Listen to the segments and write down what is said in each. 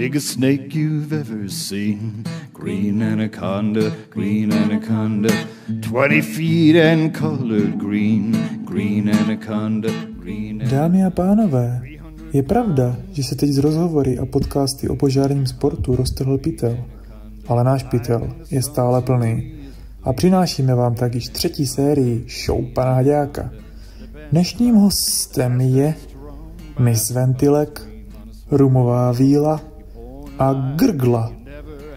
Biggest snake you've ever seen. Green anaconda, green anaconda. 20 feet and colored green. Green anaconda, green Dámy a pánové, je pravda, že se teď z rozhovory a podcasty o požárním sportu roztrhl pytel, ale náš pytel je stále plný. A přinášíme vám tak již třetí sérii show pana Haďáka. Dnešním hostem je Miss Ventilek, Rumová víla a Grgla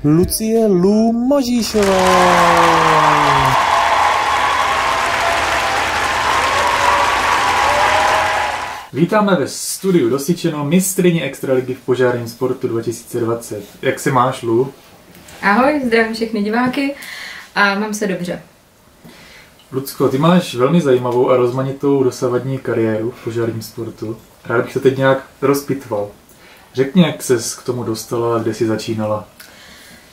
Lucie Lou Možíšová. Vítáme ve studiu Dosyčeno mistrině Extraligy v požárním sportu 2020. Jak se máš, Lu? Ahoj, zdravím všechny diváky a mám se dobře. Lucko, ty máš velmi zajímavou a rozmanitou dosavadní kariéru v požárním sportu. Rád bych to teď nějak rozpitval. Řekni, jak ses k tomu dostala a kde jsi začínala.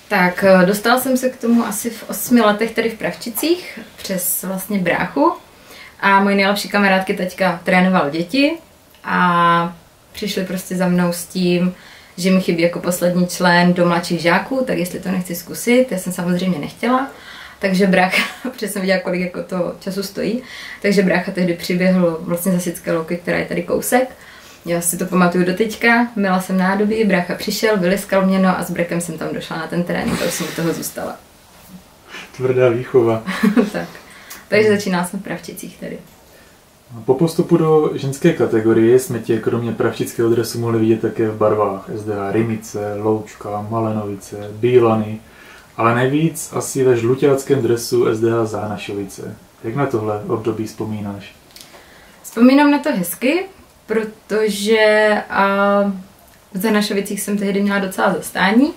Tak, eh, dostala jsem se k tomu asi v osmi letech tady v Pravčicích, přes vlastně bráchu. A moje nejlepší kamarádky teďka trénoval děti a přišli prostě za mnou s tím, že mi chybí jako poslední člen do mladších žáků, tak jestli to nechci zkusit, já jsem samozřejmě nechtěla. Takže brácha, protože jsem viděla, kolik jako to času stojí, takže brácha tehdy přiběhl vlastně za Sické louky, která je tady kousek. Já si to pamatuju do teďka, měla jsem nádobí, brácha přišel, vyliskal mě, no a s brekem jsem tam došla na ten trénink a už jsem u toho zůstala. Tvrdá výchova. tak. Takže začínala jsem v Pravčicích tady. Po postupu do ženské kategorie jsme tě kromě pravčického dresu mohli vidět také v barvách SDH Rimice, Loučka, Malenovice, Bílany, ale nejvíc asi ve žluťáckém dresu SDH Záhnašovice. Jak na tohle období vzpomínáš? Vzpomínám na to hezky, protože a, v Zanašovicích jsem tehdy měla docela zastání,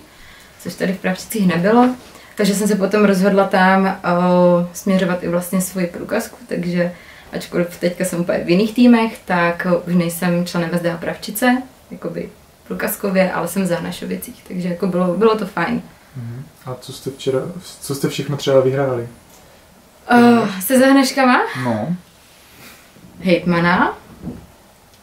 což tady v Pravčicích nebylo. Takže jsem se potom rozhodla tam uh, směřovat i vlastně svoji průkazku, takže ačkoliv teďka jsem úplně v jiných týmech, tak už nejsem členem SDH Pravčice, jakoby průkazkově, ale jsem v Zahnašovicích, takže jako bylo, bylo to fajn. Uh-huh. A co jste včera, co jste všechno třeba vyhráli? Uh, se Zahnaškama? No. Hejtmana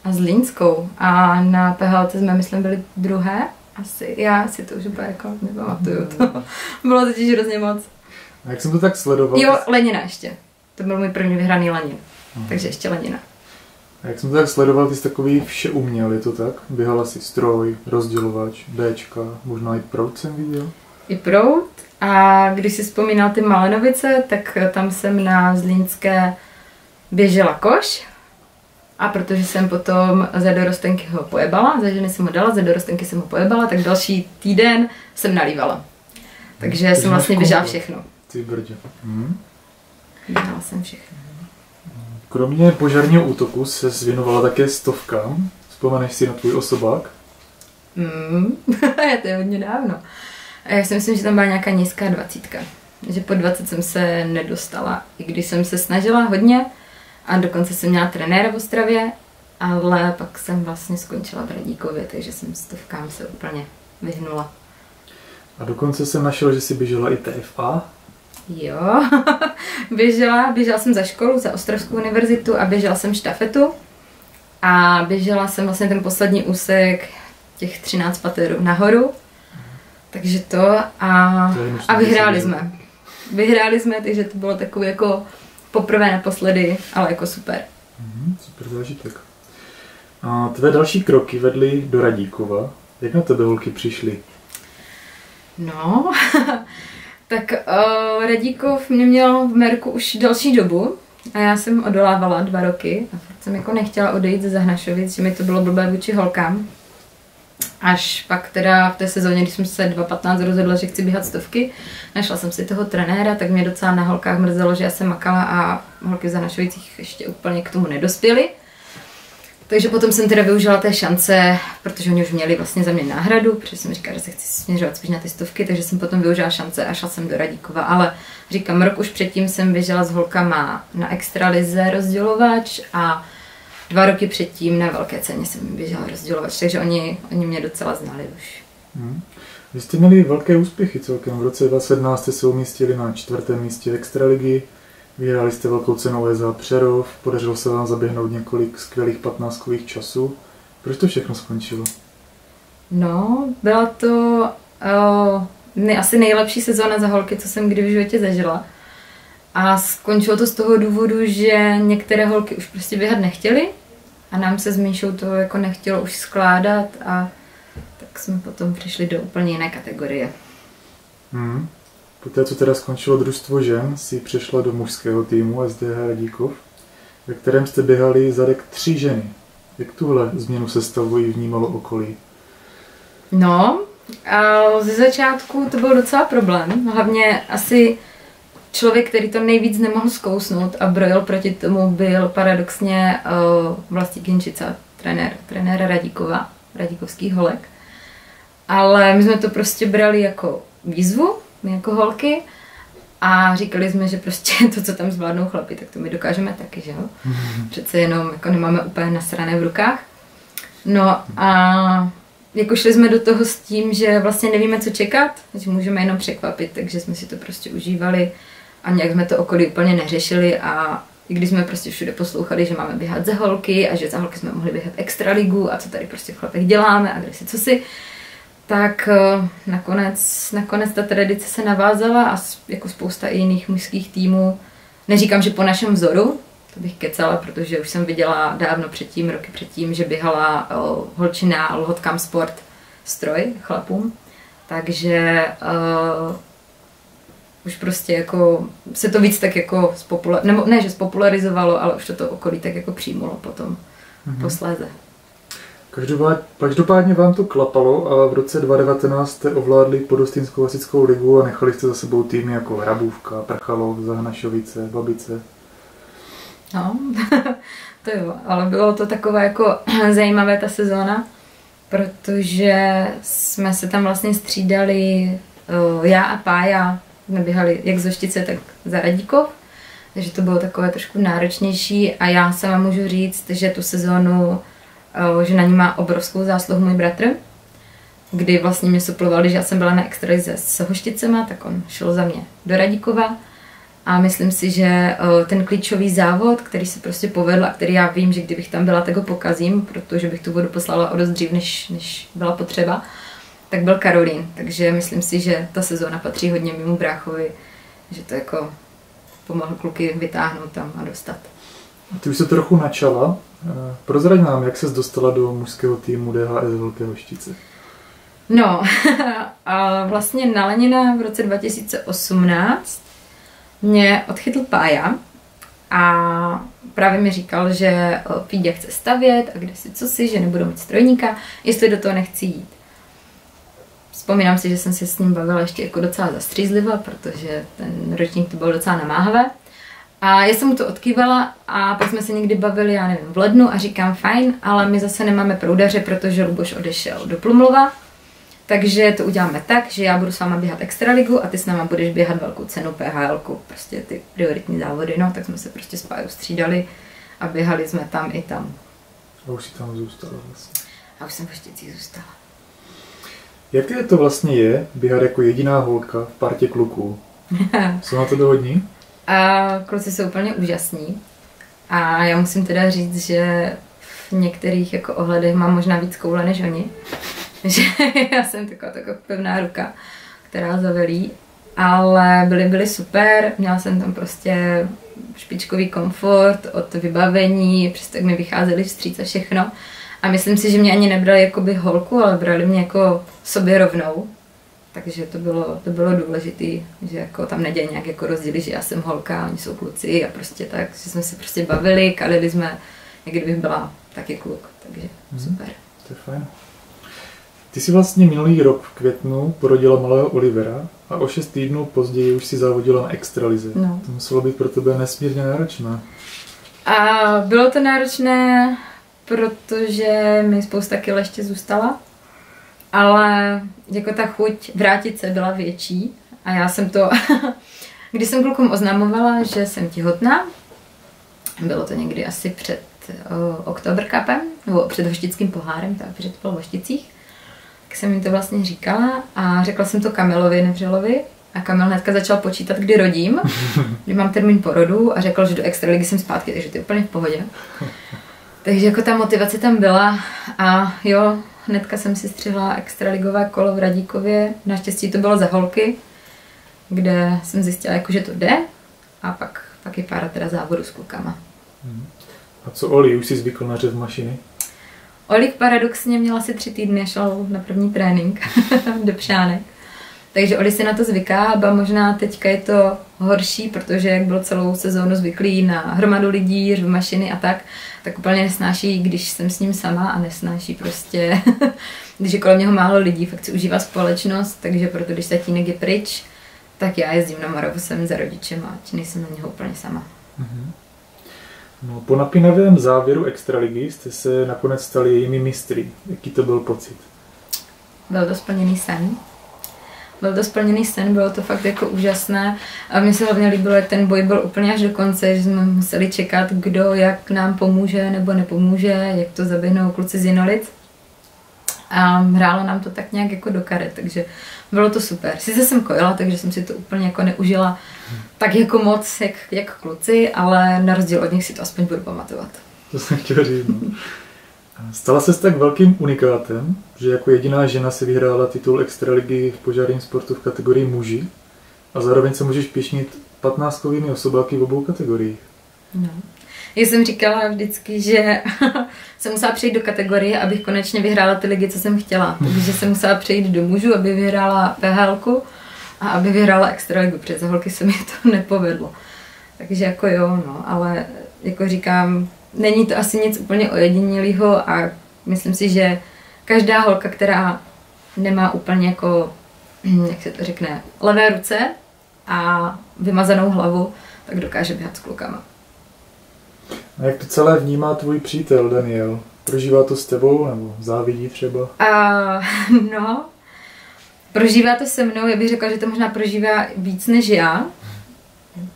a s Línskou. A na PHLT jsme, myslím, byli druhé. Asi, já si to už úplně jako nepamatuju. To bylo totiž hrozně moc. A jak jsem to tak sledoval? Jo, Lenina ještě. To byl můj první vyhraný Lenin. Aha. Takže ještě Lenina. A jak jsem to tak sledoval, ty jsi takový vše uměl, je to tak? Běhala si stroj, rozdělovač, Bčka, možná i prout jsem viděl? I prout. A když si vzpomínal ty Malenovice, tak tam jsem na Zlínské běžela koš, a protože jsem potom za dorostenky ho pojebala, za ženy jsem ho dala, za dorostenky jsem ho pojebala, tak další týden jsem nalívala. Takže hmm, jsem vlastně běžela všechno. Ty brdě. Hmm. Běžela jsem všechno. Kromě požárního útoku se věnovala také stovkám. Vzpomeneš si na tvůj osobák? Mm, to je hodně dávno. Já si myslím, že tam byla nějaká nízká dvacítka. Že po 20 jsem se nedostala, i když jsem se snažila hodně, a dokonce jsem měla trenéra v Ostravě, ale pak jsem vlastně skončila v Radíkově, takže jsem stovkám se úplně vyhnula. A dokonce jsem našel, že jsi běžela i TFA? Jo, běžela, běžela jsem za školu, za Ostravskou univerzitu a běžela jsem štafetu. A běžela jsem vlastně ten poslední úsek těch 13 paterů nahoru. Takže to a, a vyhráli jsme. Vyhráli jsme, takže to bylo takový jako poprvé naposledy, ale jako super. Mm, super zážitek. A tvé další kroky vedly do Radíkova. Jak na tebe holky přišly? No, tak uh, Radíkov mě měl v Merku už další dobu a já jsem odolávala dva roky a fakt jsem jako nechtěla odejít ze Zahnašovic, že mi to bylo blbé vůči holkám. Až pak teda v té sezóně, když jsem se 2015 rozhodla, že chci běhat stovky, našla jsem si toho trenéra, tak mě docela na holkách mrzelo, že já jsem makala a holky v Zanašovicích ještě úplně k tomu nedospěly. Takže potom jsem teda využila té šance, protože oni už měli vlastně za mě náhradu, protože jsem říkala, že se chci směřovat spíš na ty stovky, takže jsem potom využila šance a šla jsem do Radíkova. Ale říkám, rok už předtím jsem běžela s holkama na extralize rozdělovač a dva roky předtím na velké ceně jsem běžela rozdělovat, takže oni, oni mě docela znali už. Hmm. Vy jste měli velké úspěchy celkem. V roce 2017 jste se umístili na čtvrtém místě Extraligy, vyhráli jste velkou cenu OSA Přerov, podařilo se vám zaběhnout několik skvělých patnáctkových časů. Proč to všechno skončilo? No, byla to uh, ne, asi nejlepší sezóna za holky, co jsem kdy v životě zažila. A skončilo to z toho důvodu, že některé holky už prostě běhat nechtěly a nám se s Míšou to jako nechtělo už skládat a tak jsme potom přišli do úplně jiné kategorie. Hmm. Poté, co teda skončilo družstvo žen, si přešla do mužského týmu SDH Radíkov, ve kterém jste běhali zadek tři ženy. Jak tuhle změnu sestavují vnímalo okolí? No, a ze začátku to byl docela problém. Hlavně asi člověk, který to nejvíc nemohl zkousnout a brojil proti tomu, byl paradoxně uh, Vlastí Ginčica, trenér, trenéra Radíkova, Radíkovských holek. Ale my jsme to prostě brali jako výzvu, my jako holky, a říkali jsme, že prostě to, co tam zvládnou chlapi, tak to my dokážeme taky, že jo? Přece jenom jako nemáme úplně nasrané v rukách. No a jako šli jsme do toho s tím, že vlastně nevíme, co čekat, že můžeme jenom překvapit, takže jsme si to prostě užívali a nějak jsme to okolí úplně neřešili a i když jsme prostě všude poslouchali, že máme běhat za holky a že za holky jsme mohli běhat extraligu a co tady prostě v chlapech děláme a kde si co si, tak eh, nakonec, nakonec ta tradice se navázala a jako spousta i jiných mužských týmů, neříkám, že po našem vzoru, to bych kecala, protože už jsem viděla dávno předtím, roky předtím, že běhala uh, holčina Lhotkam Sport stroj chlapům. Takže uh, už prostě jako se to víc tak jako spopula- nebo ne, že spopularizovalo, ale už to to okolí tak jako přijmulo potom mm-hmm. posléze. Každopádně vám to klapalo a v roce 2019 jste ovládli Podostýnskou hasičskou ligu a nechali jste za sebou týmy jako Hrabůvka, Prchalov, Zahnašovice, Babice. No, to jo, ale bylo to takové jako zajímavé ta sezóna, protože jsme se tam vlastně střídali já a Pája, jsme běhali jak z Štice, tak za Radíkov, takže to bylo takové trošku náročnější. A já sama můžu říct, že tu sezónu, že na ní má obrovskou zásluhu můj bratr, kdy vlastně mě suplovali, že já jsem byla na extralize s Hošticema, tak on šel za mě do Radíkova. A myslím si, že eh, ten klíčový závod, který se prostě povedl a který já vím, že kdybych tam byla, tak ho pokazím, protože bych tu vodu poslala o dost dřív, než, než byla potřeba, tak byl Karolín. Takže myslím si, že ta sezóna patří hodně mimo bráchovi, že to jako pomohl kluky vytáhnout tam a dostat. A ty už se trochu načala. Eh, prozrať nám, jak se dostala do mužského týmu DHS Velké Hoštice. No, a vlastně na Lenina v roce 2018 mě odchytl Pája a právě mi říkal, že Pídě chce stavět a kde si co si, že nebudu mít strojníka, jestli do toho nechci jít. Vzpomínám si, že jsem se s ním bavila ještě jako docela zastřízliva, protože ten ročník to byl docela namáhavé. A já jsem mu to odkývala a pak jsme se někdy bavili, já nevím, v lednu a říkám fajn, ale my zase nemáme proudaře, protože Luboš odešel do Plumlova takže to uděláme tak, že já budu s váma běhat extraligu a ty s náma budeš běhat velkou cenu PHL, prostě ty prioritní závody, no, tak jsme se prostě s Pájou střídali a běhali jsme tam i tam. A už si tam zůstala vlastně. A už jsem v Štěcích zůstala. Jaké to vlastně je běhat jako jediná holka v partě kluků? Jsou na to dohodní? A kluci jsou úplně úžasní. A já musím teda říct, že v některých jako ohledech mám možná víc koule než oni. že já jsem taková, taková pevná ruka, která zavelí, ale byly, byly super, měla jsem tam prostě špičkový komfort od vybavení, přesto jak mi vycházeli vstříc a všechno. A myslím si, že mě ani nebrali jako by holku, ale brali mě jako sobě rovnou. Takže to bylo, to bylo důležité, že jako tam neděje nějak jako rozdíly, že já jsem holka, oni jsou kluci a prostě tak, že jsme se prostě bavili, kalili jsme, jak kdybych byla taky kluk, takže mm. super. To je fajn. Ty si vlastně minulý rok v květnu porodila malého Olivera a o šest týdnů později už si závodila na extralize. No. To muselo být pro tebe nesmírně náročné. A bylo to náročné, protože mi spousta kil ještě zůstala, ale jako ta chuť vrátit se byla větší a já jsem to, když jsem klukům oznamovala, že jsem těhotná, bylo to někdy asi před Oktober Cupem, nebo před Hoštickým pohárem, protože to bylo v Hošticích, tak jsem jim to vlastně říkala a řekla jsem to Kamilovi Nevřelovi a Kamil hnedka začal počítat, kdy rodím, kdy mám termín porodu a řekl, že do extraligy jsem zpátky, takže to je úplně v pohodě. Takže jako ta motivace tam byla a jo, hnedka jsem si střihla extraligové kolo v Radíkově. Naštěstí to bylo za holky, kde jsem zjistila, jako, že to jde. A pak, pak je pár teda závodu s klukama. A co Oli, už si zvykl na řev mašiny? Olik paradoxně měla asi tři týdny, šel na první trénink do Pšánek. Takže Oli si na to zvyká, ba možná teďka je to horší, protože jak byl celou sezónu zvyklý na hromadu lidí, v mašiny a tak, tak úplně nesnáší, když jsem s ním sama a nesnáší prostě, když je kolem něho málo lidí, fakt si užívá společnost, takže proto když tatínek je pryč, tak já jezdím na Moravu sem za rodičem a nejsem na něho úplně sama. Mhm. No, po napínavém závěru Extraligy jste se nakonec stali jejími mistry. Jaký to byl pocit? Byl to splněný sen. Byl to splněný sen, bylo to fakt jako úžasné a mně se hlavně líbilo, jak ten boj byl úplně až do konce, že jsme museli čekat, kdo jak nám pomůže nebo nepomůže, jak to zaběhnou kluci z Jinolic. A hrálo nám to tak nějak jako do karet, takže bylo to super. Sice jsem kojila, takže jsem si to úplně jako neužila tak jako moc, jak, jak kluci, ale na rozdíl od nich si to aspoň budu pamatovat. To jsem chtěl říct. No. Stala se tak velkým unikátem, že jako jediná žena si vyhrála titul Extraligy v požárním sportu v kategorii muži a zároveň se můžeš pěšnit 15 kovými osobáky v obou kategoriích. No. Já jsem říkala vždycky, že jsem musela přejít do kategorie, abych konečně vyhrála ty ligy, co jsem chtěla. Takže jsem musela přejít do mužů, aby vyhrála PHL a aby vyhrála extraligu, protože za holky se mi to nepovedlo. Takže jako jo, no, ale jako říkám, není to asi nic úplně ojedinělého a myslím si, že každá holka, která nemá úplně jako, jak se to řekne, levé ruce a vymazanou hlavu, tak dokáže běhat s klukama. A jak to celé vnímá tvůj přítel Daniel? Prožívá to s tebou nebo závidí třeba? Uh, no, prožívá to se mnou, já bych řekla, že to možná prožívá víc než já,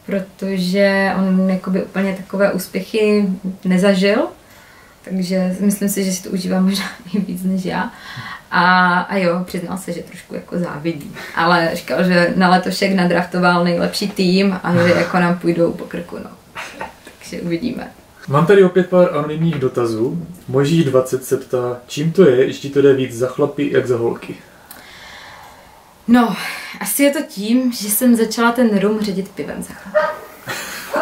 protože on jakoby úplně takové úspěchy nezažil, takže myslím si, že si to užívá možná i víc než já. A, a jo, přiznal se, že trošku jako závidí. Ale říkal, že na letošek nadraftoval nejlepší tým a že jako nám půjdou po krku, no. Takže uvidíme. Mám tady opět pár anonymních dotazů. Možíš 20 se ptá, čím to je, ještě to jde víc za chlapy, jak za holky? No, asi je to tím, že jsem začala ten rum ředit pivem za.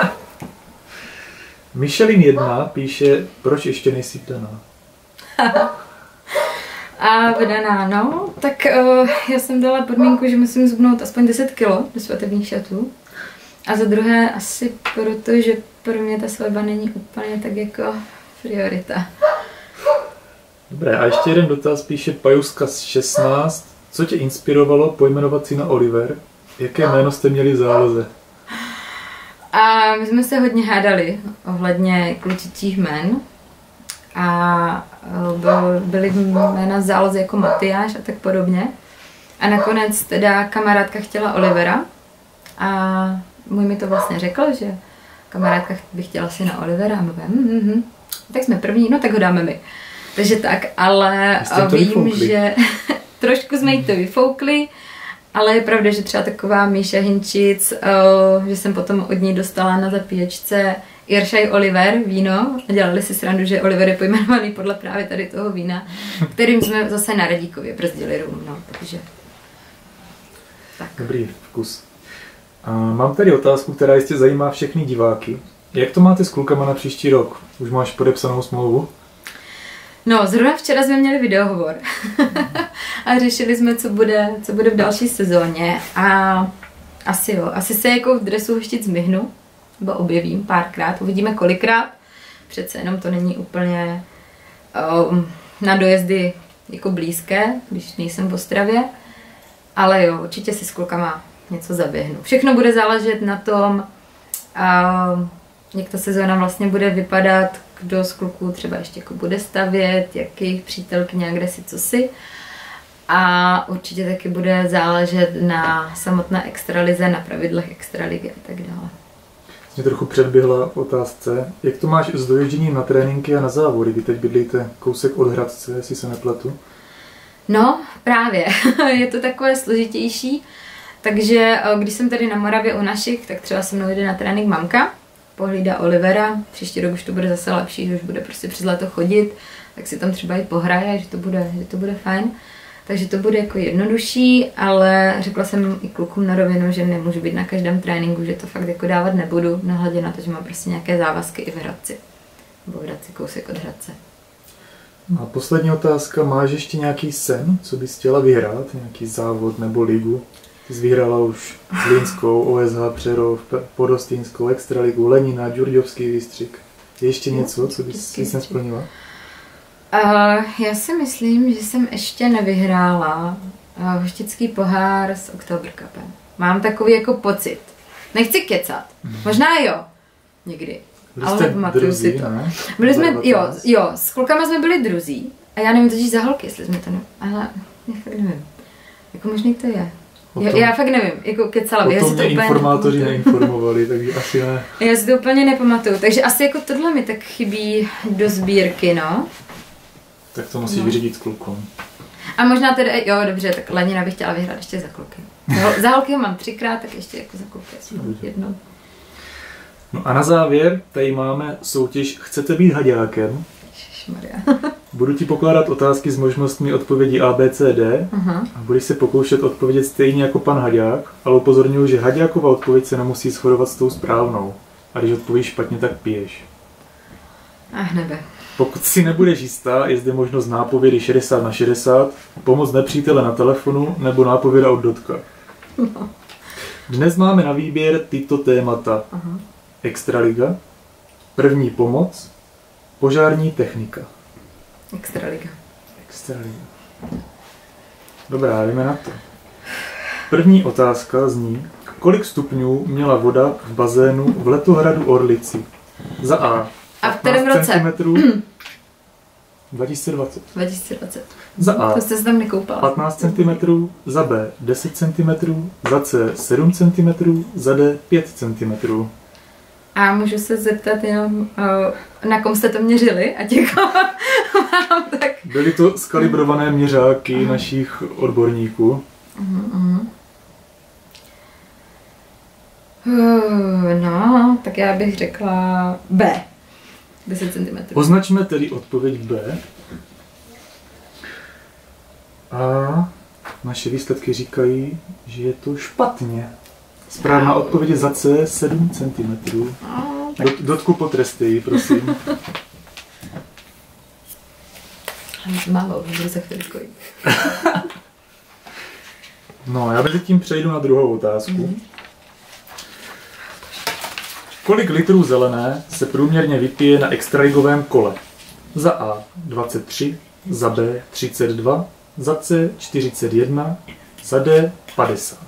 Michelin 1 píše, proč ještě nejsi vdaná? A vydaná, no, tak uh, já jsem dala podmínku, že musím zubnout aspoň 10 kilo do svatebních šatů. A za druhé asi proto, že pro mě ta svatba není úplně tak jako priorita. Dobré, a ještě jeden dotaz píše Pajuska 16. Co tě inspirovalo pojmenovat si na Oliver? Jaké jméno jste měli v záloze? A my jsme se hodně hádali ohledně klučičích jmen. A e, byl, byly jména z zálozy jako Matyáš a tak podobně. A nakonec teda kamarádka chtěla Olivera. A můj mi to vlastně řekl, že kamarádka by chtěla si na Olivera a my hm, hm, hm. tak jsme první, no tak ho dáme my. Takže tak, ale vím, že trošku jsme jí to vyfoukli, ale je pravda, že třeba taková Míša Hinčic, uh, že jsem potom od ní dostala na zapíječce Iršaj Oliver víno a dělali si srandu, že Oliver je pojmenovaný podle právě tady toho vína, kterým jsme zase na Radíkově brzdili rum, no, takže tak. Dobrý vkus. A mám tady otázku, která jistě zajímá všechny diváky. Jak to máte s klukama na příští rok? Už máš podepsanou smlouvu? No, zrovna včera jsme měli videohovor. A řešili jsme, co bude, co bude v další sezóně. A asi jo, asi se jako v dresu hoštit zmihnu, nebo objevím párkrát, uvidíme kolikrát, přece jenom to není úplně um, na dojezdy jako blízké, když nejsem v Ostravě, ale jo, určitě si s klukama něco zaběhnu. Všechno bude záležet na tom, um, jak ta sezóna vlastně bude vypadat, kdo z kluků třeba ještě jako bude stavět, jakých přítelkyně, kde si co si. A určitě taky bude záležet na samotné extralize, na pravidlech extraligy a tak dále. Mě trochu předběhla v otázce. Jak to máš s doježděním na tréninky a na závody? Vy teď bydlíte kousek od Hradce, jestli se nepletu. No, právě. je to takové složitější. Takže eh, když jsem tady na Moravě u našich, tak třeba se mnou jde na trénink mamka, pohlídá Olivera, příští rok už to bude zase lepší, že už bude prostě přes léto chodit, tak si tam třeba i pohraje, že to bude, že to bude fajn. Takže to bude jako jednodušší, ale řekla jsem i klukům na rovinu, že nemůžu být na každém tréninku, že to fakt jako dávat nebudu, nehledě na to, že mám prostě nějaké závazky i v Hradci. Nebo v Hradci kousek od Hradce. No a poslední otázka, máš ještě nějaký sen, co bys chtěla vyhrát, nějaký závod nebo ligu? Ty jsi vyhrála už Zlínskou, OSH Přerov, Podostýnskou, Extraligu, Lenina, Džurďovský výstřik. Je ještě něco, co bys si nesplnila? Uh, já si myslím, že jsem ještě nevyhrála uh, hoštický pohár s October Cupem. Mám takový jako pocit. Nechci kecat. Možná jo. Někdy. Byli Ale pamatuju si to. ne? Byli jsme, jo, 19. jo, s klukama jsme byli druzí. A já nevím totiž za holky, jestli jsme to ne... Ale já fakt nevím. Jako možný to je. O Já, tom- já fakt nevím, jako kecala O bych, já tom si to mě úplně informátoři nepamatuju. neinformovali, takže asi ne. Já si to úplně nepamatuju, takže asi jako tohle mi tak chybí do sbírky, no. Tak to musíš No. vyřídit s klukům. A možná teda, jo, dobře, tak Lenina bych chtěla vyhrát ještě za kluky. Za, za holky ho mám třikrát, tak ještě jako za kluky. asi Dobře. Jedno. No a na závěr tady máme soutěž Chcete být haďákem? Ježišmarja. Budu ti pokládat otázky s možnostmi odpovědi A, B, C, D Aha. a budeš se pokoušet odpovědět stejně jako pan Haďák, ale upozorňuji, že Haďákova odpověď se nemusí shodovat s tou správnou. A když odpovíš špatně, tak piješ. Ach, nebe. Pokud si nebudeš jistá, je zde možnost nápovědy 60 na 60, pomoc nepřítele na telefonu nebo nápověda od Dotka. Dnes máme na výběr tyto témata. Aha. Extraliga, první pomoc, požární technika. Extraliga. Extraliga. Dobrá, jdeme na to. První otázka zní, kolik stupňů měla voda v bazénu v letohradu Orlici? Za A. A v kterém 15 roce? centimetrů 2020. 2020. Za A. To jste se tam nekoupala. 15 cm, za B 10 cm, za C 7 cm, za D 5 cm. A můžu se zeptat jenom, uh, na kom jste to měřili? Ať jako mám tak... Byly to skalibrované měřáky našich odborníků. Uh, no, tak já bych řekla B. 10 cm. Označme tedy odpověď B. A naše výsledky říkají, že je to špatně. Správná odpověď je za C 7 cm. No, Dot, dotku potrestej, prosím. Málo, budu se chvilku. No, já mezi tím přejdu na druhou otázku. Kolik litrů zelené se průměrně vypije na extraligovém kole? Za A 23, za B 32, za C 41, za D 50.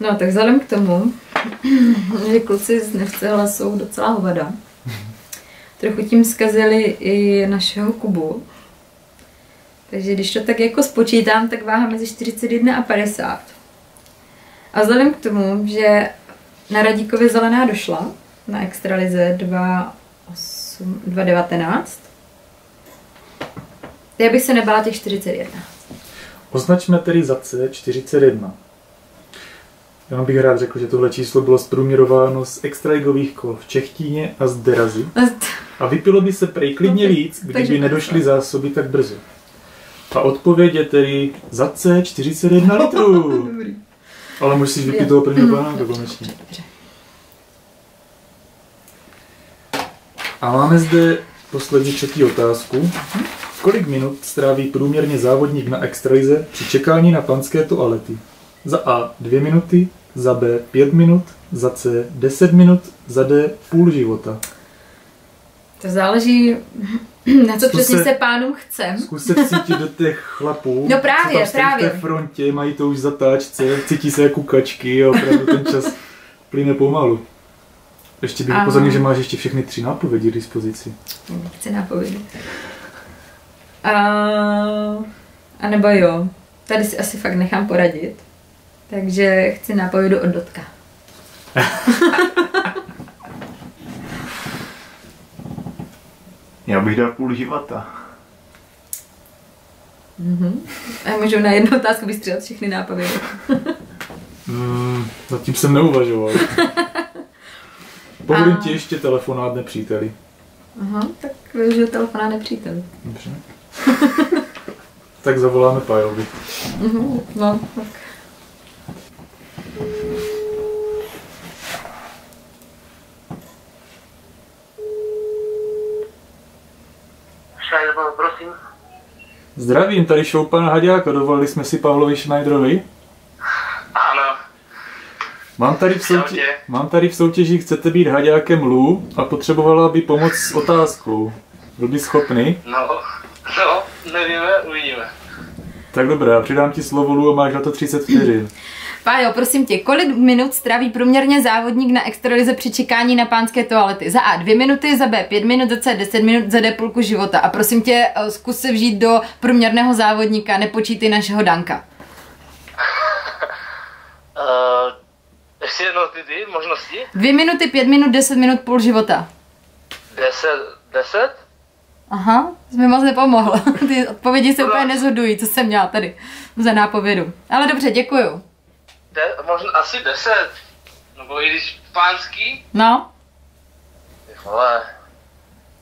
No, tak vzhledem k tomu, že kluci z Nevcehla jsou docela hovada, trochu tím zkazili i našeho Kubu. Takže když to tak jako spočítám, tak váha mezi 41 a 50. A vzhledem k tomu, že na Radíkově zelená došla na extralize 2.8 2.19, já bych se nebála těch 41. Označme tedy za C 41. Já bych rád řekl, že tohle číslo bylo zprůměrováno z extraligových kol v Čechtíně a z Derazy. A vypilo by se prej klidně No, víc, kdyby nedošly to. zásoby tak brzo. A odpověď je tedy za C 41 litrů. Ale musíš vypít toho prvního Mhm. banáka konečně. A máme zde poslední třetí otázku. Kolik minut stráví průměrně závodník na extralize při čekání na panské toalety? Za A 2 minuty, za B 5 minut, za C 10 minut, za D půl života. To záleží, na co Zkus přesně se- se pánům chcem. Zkus se vcítit do těch chlapů. No právě, co tam právě. v té frontě, mají to už zatáčce, cítí se jako kačky a opravdu ten čas plyne pomalu. Ještě bych upozornil, že máš ještě všechny tři nápovědi k dispozici. Chci nápovědy. A, a nebo jo, tady si asi fakt nechám poradit. Takže chci nápovědu od Dotka. Já bych dal půl života. Mhm. A můžu na jednu otázku vystřílet všechny nápovědy. Mm, zatím jsem neuvažoval. Povolím A- ti ještě telefonát nepříteli. Aha, tak využiju telefona nepřítel. Dobře. tak zavoláme Pajovi. Mhm, no, tak. Šajbo, prosím. Zdravím, tady show pana dovolili jsme si Pavlovi Schneiderovi. Ano, Mám tady, v soutěži, mám tady v soutěži Chcete být Haďákem Lou a potřebovala by pomoc s otázkou. Byl by schopný? no, no, nevíme, uvidíme. Tak dobré, přidám ti slovo Lou a máš na to 30 vteřin. Pájo, prosím tě, kolik minut stráví průměrně závodník na extralize při čekání na pánské toalety? Za A 2 minuty, za B 5 minut, za C 10 minut, za D půlku života. A prosím tě, eh, zkus se vžít do průměrného závodníka, nepočítej našeho Danka. Uh, ještě jednou ty, ty možnosti? 2 minuty, 5 minut, 10 minut, půl života. 10, 10? Aha, jsi mi moc nepomohl. Ty odpovědi se úplně nezhodují, co jsem měla tady za nápovědu. Ale dobře, děkuju. De, možná asi 10. Nebo i když pánský? No, Ty vole,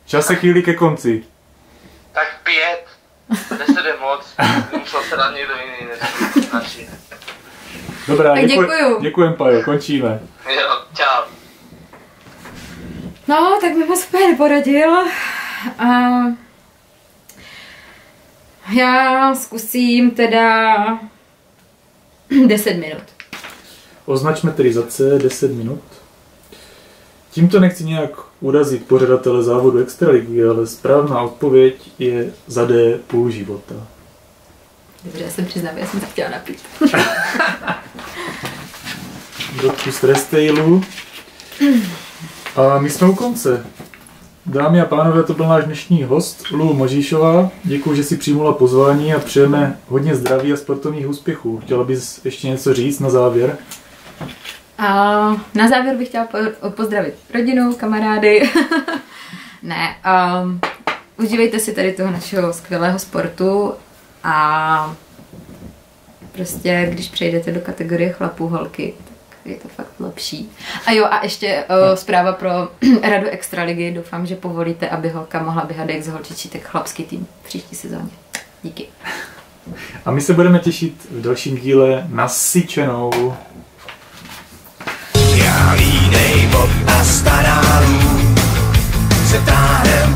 Čas se chýlí ke konci. tak 5. 10 je moc. Musel se dát někdo jiný než naši. Dobrá, Tak děkuji- děkuju. Děkujem, Pajo, končíme. Jo, čau. no, tak mi moc úplně neporadil. A já zkusím teda 10 minut. Označme tedy za C 10 minut. Tímto nechci nějak urazit pořadatele závodu Extraligy, ale správná odpověď je za D půl života. Dobře, já se přiznám, já jsem se chtěla napít. Trošku z Restailu. A my jsme u konce. Dámy a pánové, to byl náš dnešní host, Lu Možíšová. Děkuji, že si přijmula pozvání a přejeme hodně zdraví a sportovních úspěchů. Chtěla bys ještě něco říct na závěr? A na závěr bych chtěla po- pozdravit rodinu, kamarády. ne, um, užívejte si tady toho našeho skvělého sportu a prostě, když přejdete do kategorie chlapů, holky, tak je to fakt lepší. A jo, a ještě uh, zpráva pro radu Extraligy. Doufám, že povolíte, aby holka mohla běhat jak z holčičí, tak chlapský tým v příští sezóně. Díky. A my se budeme těšit v dalším díle nasyčenou. Já línej bod a stará lů se táhnem